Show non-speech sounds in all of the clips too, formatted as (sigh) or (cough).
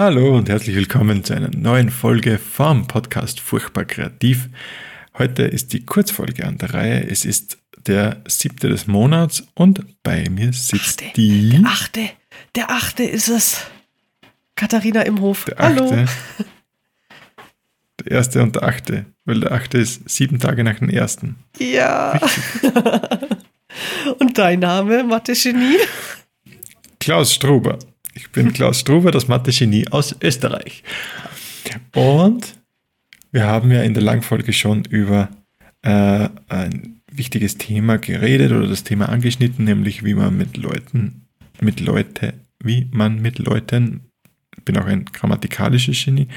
Hallo und herzlich willkommen zu einer neuen Folge vom Podcast Furchtbar Kreativ. Heute ist die Kurzfolge an der Reihe. Es ist der siebte des Monats und bei mir sitzt Achte, die. Der achte, der achte ist es. Katharina Imhof. Der Hallo. achte. Der erste und der achte, weil der achte ist sieben Tage nach dem ersten. Ja. (laughs) und dein Name, Mathe-Genie? Klaus Struber. Ich bin (laughs) Klaus Struber, das Mathe-Genie aus Österreich. Und wir haben ja in der Langfolge schon über äh, ein wichtiges Thema geredet oder das Thema angeschnitten, nämlich wie man mit Leuten, mit Leute, wie man mit Leuten, ich bin auch ein grammatikalisches Genie,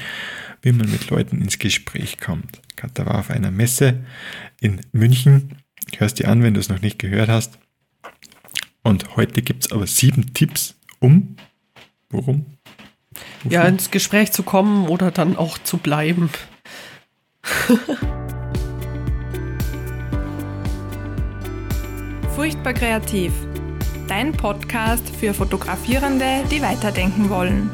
wie man mit Leuten ins Gespräch kommt. Katha war auf einer Messe in München. Hörst dir an, wenn du es noch nicht gehört hast. Und heute gibt es aber sieben Tipps, um Worum? Ja, ins Gespräch zu kommen oder dann auch zu bleiben. (laughs) Furchtbar kreativ. Dein Podcast für Fotografierende, die weiterdenken wollen.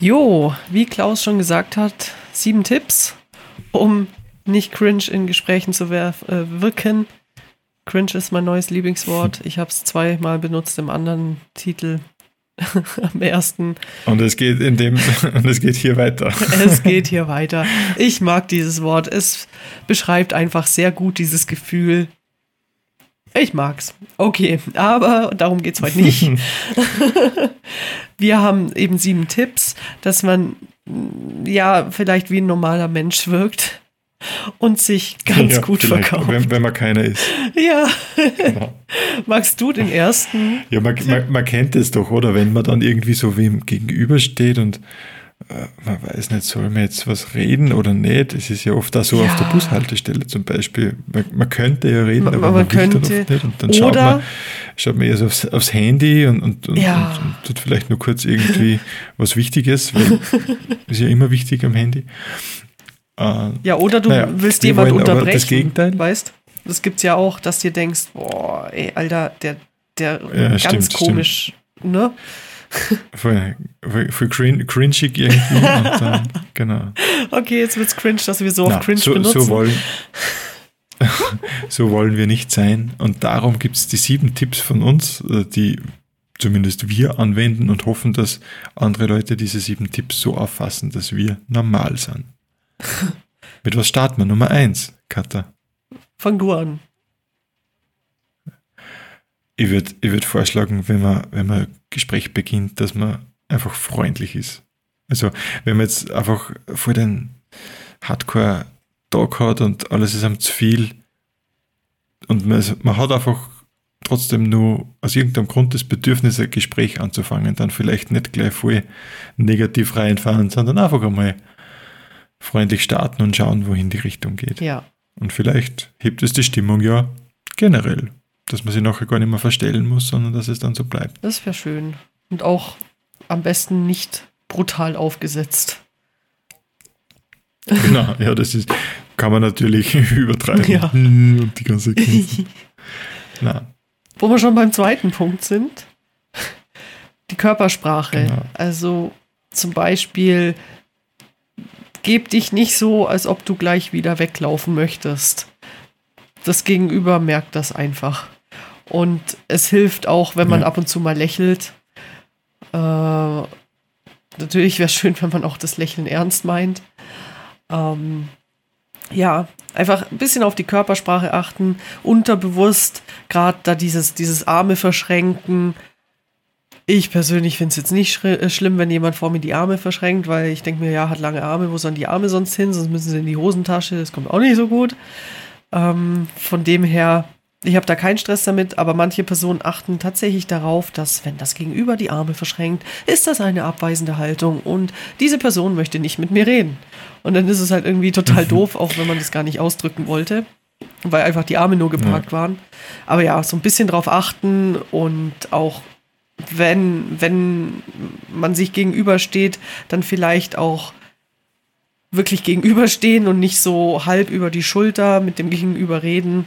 Jo, wie Klaus schon gesagt hat, sieben Tipps, um nicht cringe in Gesprächen zu werf, äh, wirken. Cringe ist mein neues Lieblingswort. (laughs) Ich habe es zweimal benutzt im anderen Titel. (laughs) Am ersten. Und es geht in dem, (laughs) und es geht hier weiter. Es geht hier weiter. Ich mag dieses Wort. Es beschreibt einfach sehr gut dieses Gefühl. Ich mag's. Okay, aber darum geht's heute nicht. Wir haben eben sieben Tipps, dass man ja vielleicht wie ein normaler Mensch wirkt und sich ganz Ja, gut verkauft. Wenn, wenn man keiner ist. Ja. Genau. (laughs) Magst du den ersten? Ja, man, man, man kennt es doch, oder? Wenn man dann irgendwie so wem gegenübersteht und äh, man weiß nicht, soll man jetzt was reden oder nicht? Es ist ja oft auch so Ja. auf der Bushaltestelle zum Beispiel. Man, man könnte ja reden, Man- aber man dann könnte. oft nicht. Und dann schaut man, schaut man eher so aufs, aufs Handy und, und, und, Ja. und tut vielleicht nur kurz irgendwie (laughs) was Wichtiges, weil (laughs) ist ja immer wichtig am Handy. Äh, Ja, oder du Naja, willst jemand wollen unterbrechen. das Gegenteil. Weißt? Das gibt's ja auch, dass dir denkst, boah, ey, Alter, der, der Ja, ganz stimmt, komisch, ne? Für, für, für crin, cringig irgendwie. (laughs) dann, genau. Okay, jetzt wird's cringe, dass wir so oft Na, cringe so, benutzen. so, wollen, (laughs) so wollen wir nicht sein. Und darum gibt es die sieben Tipps von uns, äh, die zumindest wir anwenden und hoffen, dass andere Leute diese sieben Tipps so auffassen, dass wir normal sind. (laughs) Mit was starten wir? Nummer eins, Katha. Fang du an. Ich würde ich würd vorschlagen, wenn man, wenn man ein Gespräch beginnt, dass man einfach freundlich ist. Also, wenn man jetzt einfach vor den Hardcore-Tag hat und alles ist einem zu viel und man, man hat einfach trotzdem nur aus irgendeinem Grund das Bedürfnis, ein Gespräch anzufangen, dann vielleicht nicht gleich voll negativ reinfahren, sondern einfach einmal freundlich starten und schauen, wohin die Richtung geht. Ja. Und vielleicht hebt es die Stimmung ja generell, dass man sie nachher gar nicht mehr verstellen muss, sondern dass es dann so bleibt. Das wäre schön. Und auch am besten nicht brutal aufgesetzt. (laughs) Genau, ja, das ist, kann man natürlich (laughs) übertreiben. Ja. (laughs) Und die ganze Kiste. Na, Wo wir schon beim zweiten Punkt sind, die Körpersprache. Genau. Also zum Beispiel, geb dich nicht so, als ob du gleich wieder weglaufen möchtest. Das Gegenüber merkt das einfach. Und es hilft auch, wenn man Ja. ab und zu mal lächelt. Äh, natürlich wäre es schön, wenn man auch das Lächeln ernst meint. Ähm, ja, einfach ein bisschen auf die Körpersprache achten, unterbewusst, gerade da dieses, dieses Arme verschränken. Ich persönlich finde es jetzt nicht äh, schlimm, wenn jemand vor mir die Arme verschränkt, weil ich denke mir, ja, hat lange Arme, wo sollen die Arme sonst hin? Sonst müssen sie in die Hosentasche, das kommt auch nicht so gut. Ähm, von dem her, ich habe da keinen Stress damit, aber manche Personen achten tatsächlich darauf, dass wenn das Gegenüber die Arme verschränkt, ist das eine abweisende Haltung und diese Person möchte nicht mit mir reden. Und dann ist es halt irgendwie total (laughs) doof, auch wenn man das gar nicht ausdrücken wollte, weil einfach die Arme nur geparkt waren. Aber ja, so ein bisschen drauf achten und auch wenn, wenn man sich gegenübersteht, dann vielleicht auch wirklich gegenüberstehen und nicht so halb über die Schulter mit dem Gegenüber reden,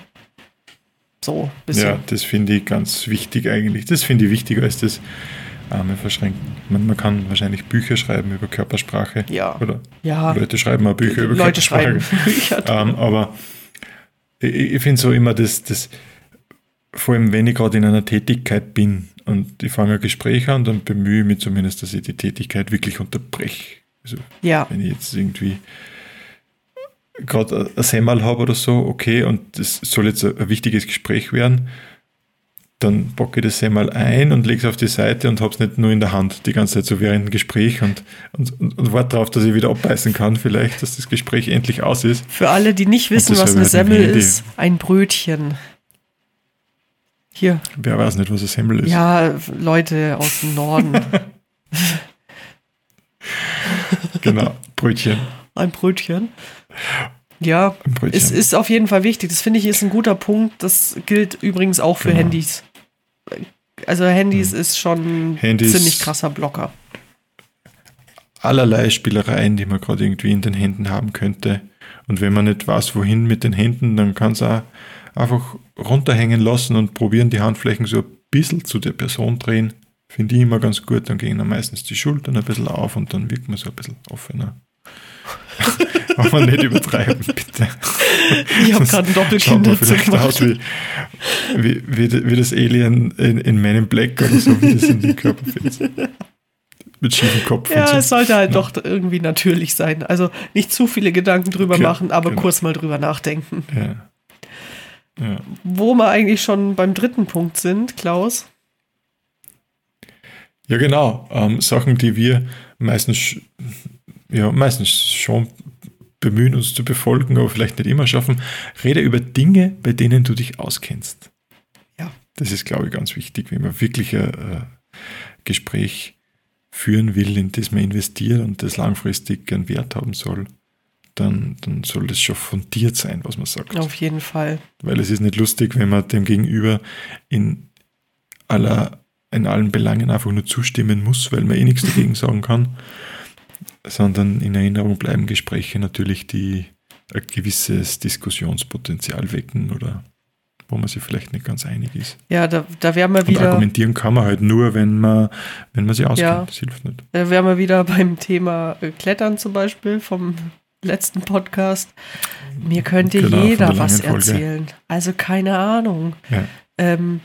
So ein bisschen. Ja, das finde ich ganz wichtig eigentlich. Das finde ich wichtiger als das Arme verschränken. Man, man kann wahrscheinlich Bücher schreiben über Körpersprache. Ja. Oder Ja. Leute schreiben auch Bücher über Leute Körpersprache. schreiben (laughs) Bücher. Ähm, aber ich, ich finde so immer, dass das, vor allem wenn ich gerade in einer Tätigkeit bin und ich fange ein Gespräch an, dann bemühe ich mich zumindest, dass ich die Tätigkeit wirklich unterbreche. Also Ja, wenn ich jetzt irgendwie gerade ein Semmel habe oder so, okay, und das soll jetzt ein, wichtiges Gespräch werden, dann packe ich das Semmel ein und lege es auf die Seite und habe es nicht nur in der Hand die ganze Zeit so während dem Gespräch und, und, und, und warte darauf, dass ich wieder abbeißen kann, vielleicht, dass das Gespräch endlich aus ist. für alle, die nicht wissen, was eine dem Semmel ist, ein Brötchen. Hier, Wer weiß nicht, was ein Semmel ist. ja, Leute aus dem Norden. (laughs) Genau, Brötchen. ein Brötchen. Ja, Ein Brötchen. es ist auf jeden Fall wichtig. Das finde ich ist ein guter Punkt. Das gilt übrigens auch für Genau. Handys. Also Handys ist schon ein Handys- ziemlich krasser Blocker. allerlei Spielereien, die man gerade irgendwie in den Händen haben könnte. Und wenn man nicht weiß, wohin mit den Händen, dann kann es auch einfach runterhängen lassen und probieren, die Handflächen so ein bisschen zu der Person drehen. Finde ich immer ganz gut. Dann gehen dann meistens die Schultern ein bisschen auf und dann wirkt man so ein bisschen offener. (laughs) Aber nicht übertreiben, bitte. Ich habe gerade ein Schaut man Doppelkind vielleicht aus gemacht. wie, wie, wie, wie das Alien in, in in Black oder so, wie das in den Körper fällt. Mit schiefem Kopf Ja, so. es sollte halt doch irgendwie natürlich sein. Also nicht zu viele Gedanken drüber Okay, machen, aber genau. kurz mal drüber nachdenken. Ja. Ja. Wo wir eigentlich schon beim dritten Punkt sind, Klaus. Ja, genau. Ähm, Sachen, die wir meistens, ja, meistens schon bemühen, uns zu befolgen, aber vielleicht nicht immer schaffen. Rede über Dinge, bei denen du dich auskennst. Ja. Das ist, glaube ich, ganz wichtig, wenn man wirklich ein äh, Gespräch führen will, in das man investiert und das langfristig einen Wert haben soll, dann, dann soll das schon fundiert sein, was man sagt. Auf jeden Fall. Weil es ist nicht lustig, wenn man dem Gegenüber in, aller, in allen Belangen einfach nur zustimmen muss, weil man eh nichts dagegen (laughs) sagen kann, sondern in Erinnerung bleiben Gespräche natürlich, die ein gewisses Diskussionspotenzial wecken oder wo man sich vielleicht nicht ganz einig ist. Ja, da, da wären wir Und wieder. argumentieren kann man halt nur, wenn man, wenn man sich auskennt. Ja. Das hilft nicht. Da wären wir wieder (laughs) beim Thema äh, Klettern zum Beispiel vom letzten Podcast. Mir könnte Genau, jeder der was Folge. erzählen. Also keine Ahnung. Ja. Ähm,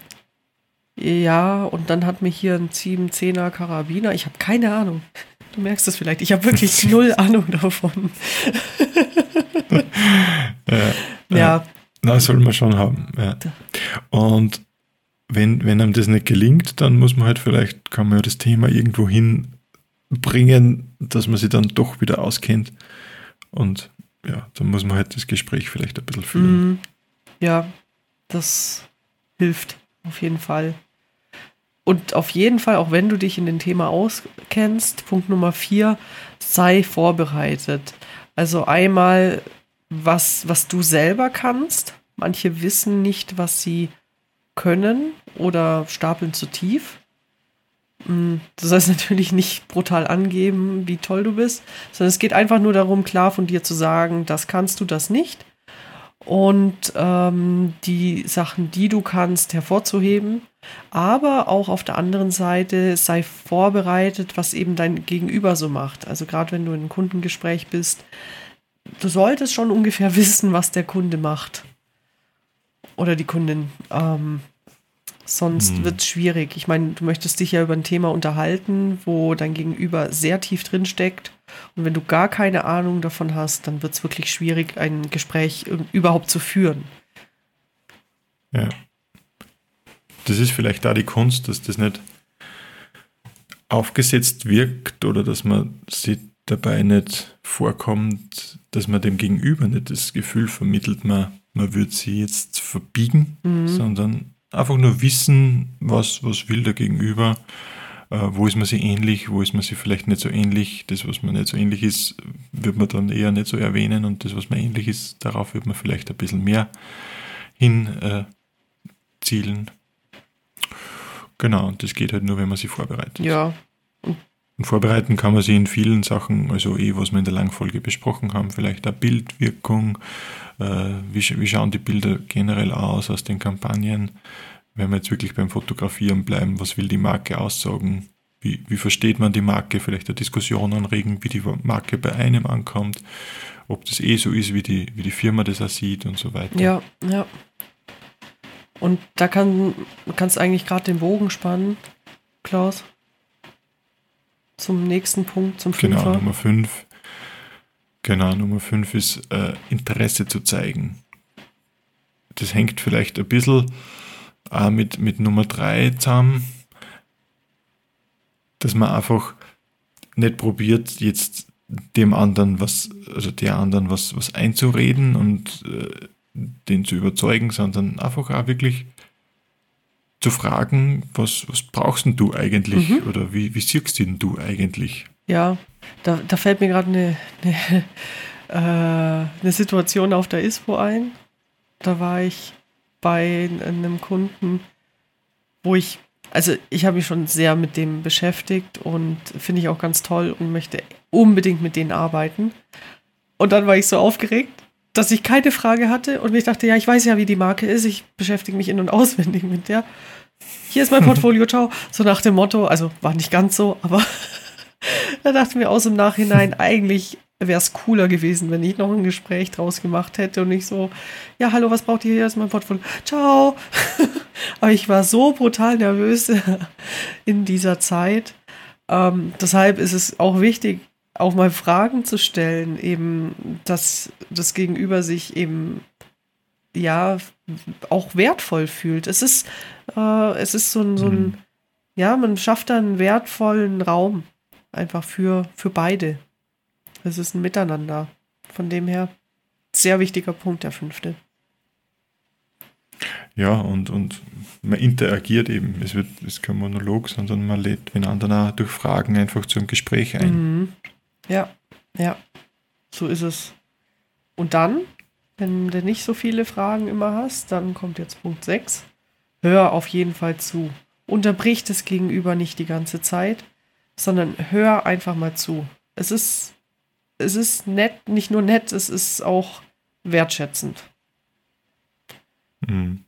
ja, und dann hat mir hier ein 7-10er Karabiner. Ich habe keine Ahnung. Du merkst es vielleicht. Ich habe wirklich (laughs) null Ahnung davon. (laughs) Ja. Ja, Na, soll man schon haben. Ja. Und wenn, wenn einem das nicht gelingt, dann muss man halt vielleicht, kann man ja das Thema irgendwo hinbringen, dass man sich dann doch wieder auskennt. Und ja, dann muss man halt das Gespräch vielleicht ein bisschen führen. mm, ja, das hilft auf jeden Fall. Und auf jeden Fall, auch wenn du dich in dem Thema auskennst, Punkt Nummer vier, sei vorbereitet. Also einmal, was, was du selber kannst. Manche wissen nicht, was sie können oder stapeln zu tief. Mm, Du sollst (laughs) natürlich nicht brutal angeben, wie toll du bist, sondern es geht einfach nur darum, klar von dir zu sagen, das kannst du, das nicht. Und ähm, die Sachen, die du kannst, hervorzuheben. Aber auch auf der anderen Seite sei vorbereitet, was eben dein Gegenüber so macht. Also gerade wenn du in einem Kundengespräch bist, du solltest schon ungefähr wissen, was der Kunde macht. Oder die Kundin. Ähm, sonst Hm. wird es schwierig. Ich meine, du möchtest dich ja über ein Thema unterhalten, wo dein Gegenüber sehr tief drin steckt. Und wenn du gar keine Ahnung davon hast, dann wird es wirklich schwierig, ein Gespräch überhaupt zu führen. Ja. Das ist vielleicht da die Kunst, dass das nicht aufgesetzt wirkt oder dass man sich dabei nicht vorkommt, dass man dem Gegenüber nicht das Gefühl vermittelt, man, man würde sie jetzt verbiegen, sondern einfach nur wissen, was, was will der Gegenüber, äh, wo ist man sie ähnlich, wo ist man sie vielleicht nicht so ähnlich. Das, was man nicht so ähnlich ist, wird man dann eher nicht so erwähnen und das, was man ähnlich ist, darauf wird man vielleicht ein bisschen mehr hin äh, zielen. Genau, und das geht halt nur, wenn man sich vorbereitet. Ja. Und vorbereiten kann man sich in vielen Sachen, also eh, was wir in der Langfolge besprochen haben, vielleicht eine Bildwirkung, äh, wie, wie schauen die Bilder generell aus aus den Kampagnen, wenn wir jetzt wirklich beim Fotografieren bleiben, was will die Marke aussagen, wie, wie versteht man die Marke, vielleicht eine Diskussion anregen, wie die Marke bei einem ankommt, ob das eh so ist, wie die, wie die Firma das auch sieht und so weiter. Ja, ja. Und da kann, kannst du eigentlich gerade den Bogen spannen, Klaus. Zum nächsten Punkt, zum Fünfer. Genau, Nummer 5. Genau, Nummer 5 ist äh, Interesse zu zeigen. Das hängt vielleicht ein bisschen äh, mit, mit Nummer 3 zusammen, dass man einfach nicht probiert, jetzt dem anderen was, also der anderen was, was einzureden und äh, den zu überzeugen, sondern einfach auch wirklich zu fragen, was, was brauchst denn du eigentlich mhm. oder wie, wie siehst denn du eigentlich? Ja, da, da fällt mir gerade eine, eine, (laughs) äh, eine Situation auf der ISPO ein. Da war ich bei einem Kunden, wo ich, also ich habe mich schon sehr mit dem beschäftigt und finde ich auch ganz toll und möchte unbedingt mit denen arbeiten. Und dann war ich so aufgeregt, dass ich keine Frage hatte und ich dachte, ja, ich weiß ja, wie die Marke ist, ich beschäftige mich in- und auswendig mit der. Hier ist mein (laughs) Portfolio, ciao. So nach dem Motto, also war nicht ganz so, aber (laughs) da dachten wir aus im Nachhinein, eigentlich wäre es cooler gewesen, wenn ich noch ein Gespräch draus gemacht hätte und nicht so, ja, hallo, was braucht ihr hier? ist mein Portfolio. Ciao. (laughs) aber ich war so brutal nervös in dieser Zeit. Ähm, deshalb ist es auch wichtig, auch mal Fragen zu stellen, eben, dass das Gegenüber sich eben ja auch wertvoll fühlt. Es ist, äh, es ist so ein, so ein, mhm. ja, man schafft da einen wertvollen Raum einfach für, für beide. Es ist ein Miteinander. Von dem her, sehr wichtiger Punkt, der fünfte. Ja, und, und man interagiert eben. Es wird es ist kein Monolog, sondern man lädt den anderen auch durch Fragen einfach zum Gespräch ein. Mhm. Ja, ja, so ist es. Und dann, wenn du nicht so viele Fragen immer hast, dann kommt jetzt Punkt 6. Hör auf jeden Fall zu. Unterbrich das Gegenüber nicht die ganze Zeit, sondern hör einfach mal zu. Es ist, es ist nett, nicht nur nett, es ist auch wertschätzend. Mhm.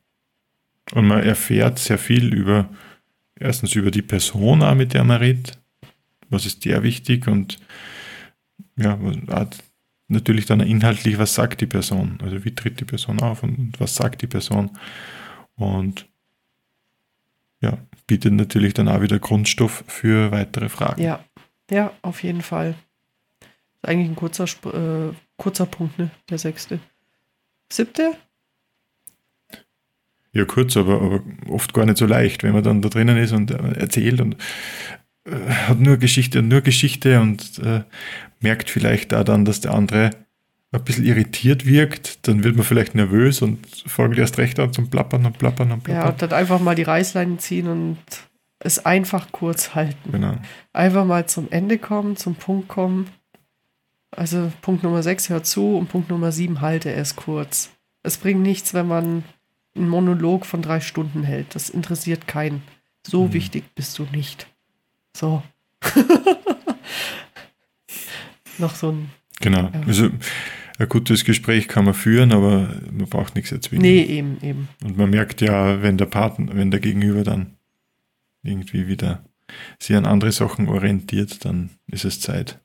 Und man erfährt sehr viel über, erstens über die Person, mit der man redet. Was ist der wichtig und ja, natürlich dann inhaltlich, was sagt die Person? Also wie tritt die Person auf und was sagt die Person? Und ja, bietet natürlich dann auch wieder Grundstoff für weitere Fragen. Ja, ja, auf jeden Fall. Ist eigentlich ein kurzer, äh, kurzer Punkt, ne? Der sechste. Siebte? Ja, kurz, aber, aber oft gar nicht so leicht, wenn man dann da drinnen ist und äh, erzählt und hat nur Geschichte und nur Geschichte und äh, merkt vielleicht da dann, dass der andere ein bisschen irritiert wirkt, dann wird man vielleicht nervös und folgt erst recht an zum Plappern und Plappern und Plappern. Ja, und dann einfach mal die Reißleine ziehen und es einfach kurz halten. Genau. Einfach mal zum Ende kommen, zum Punkt kommen. Also Punkt Nummer 6 hört zu und Punkt Nummer 7 halte es kurz. Es bringt nichts, wenn man einen Monolog von drei Stunden hält. Das interessiert keinen. So hm. wichtig bist du nicht. So. (laughs) Noch so ein. Genau. Ja. Also ein gutes Gespräch kann man führen, aber man braucht nichts erzwingen. Nee, eben, eben. Und man merkt ja, wenn der Partner, wenn der Gegenüber dann irgendwie wieder sich an andere Sachen orientiert, dann ist es Zeit,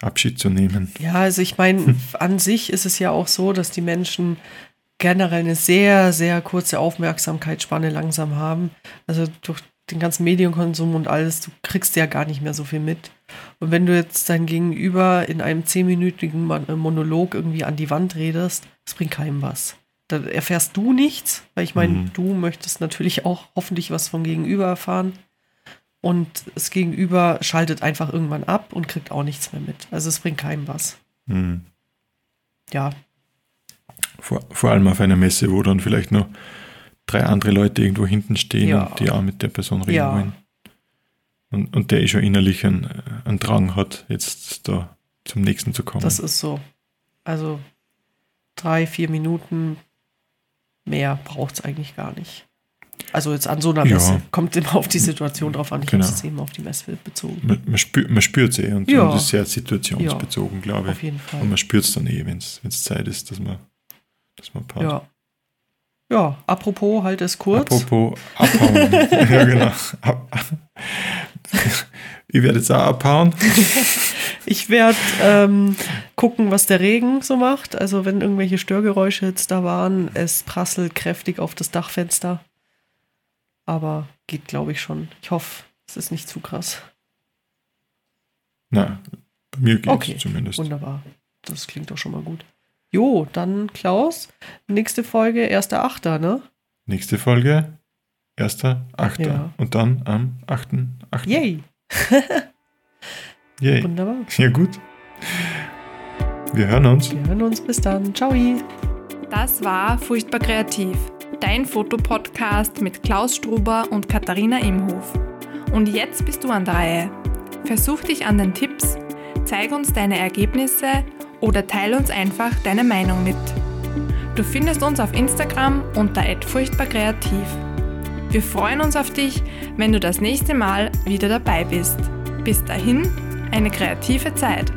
Abschied zu nehmen. Ja, also ich meine, (laughs) an sich ist es ja auch so, dass die Menschen generell eine sehr, sehr kurze Aufmerksamkeitsspanne langsam haben. Also durch den ganzen Medienkonsum und alles, du kriegst ja gar nicht mehr so viel mit. Und wenn du jetzt dein Gegenüber in einem zehnminütigen äh, Monolog irgendwie an die Wand redest, das bringt keinem was. Da erfährst du nichts, weil ich meine, mhm. du möchtest natürlich auch hoffentlich was vom Gegenüber erfahren. Und das Gegenüber schaltet einfach irgendwann ab und kriegt auch nichts mehr mit. Also es bringt keinem was. Mhm. Ja. Vor, vor allem auf einer Messe, wo dann vielleicht noch drei andere Leute irgendwo hinten stehen ja. und die auch mit der Person reden ja. wollen. Und, und der eh schon innerlich einen, einen Drang hat, jetzt da zum nächsten zu kommen. Das ist so. Also drei, vier Minuten mehr braucht es eigentlich gar nicht. Also jetzt an so einer Ja. Messe. Kommt immer auf die Situation drauf an. Ich Genau. habe es eben auf die Messe bezogen. Man, man, spürt, man spürt es eh und, Ja. und ist sehr situationsbezogen, glaube ich. Auf jeden Fall. Und man spürt es dann eh, wenn es Zeit ist, dass man, dass man passt. Ja. Ja, apropos, halt es kurz. Apropos abhauen. (laughs) ja, genau. Ab, (laughs) ich werde jetzt auch abhauen. (laughs) Ich werde ähm, gucken, was der Regen so macht. Also wenn irgendwelche Störgeräusche jetzt da waren, es prasselt kräftig auf das Dachfenster. Aber geht, glaube ich, schon. Ich hoffe, es ist nicht zu krass. Na, bei mir geht es Okay, zumindest. Wunderbar. Das klingt doch schon mal gut. Jo, dann Klaus, nächste Folge, 1.8., ne? Nächste Folge, 1.8. Ja. Und dann am 8.8. Yay! (laughs) Yay. Wunderbar. Ja, gut. Wir hören uns. Wir hören uns bis dann. Ciao! Das war Furchtbar Kreativ, dein Fotopodcast mit Klaus Struber und Katharina Imhof. Und jetzt bist du an der Reihe. Versuch dich an den Tipps, zeig uns deine Ergebnisse oder teile uns einfach deine Meinung mit. Du findest uns auf Instagram unter @furchtbarkreativ. Wir freuen uns auf dich, wenn du das nächste Mal wieder dabei bist. Bis dahin, eine kreative Zeit.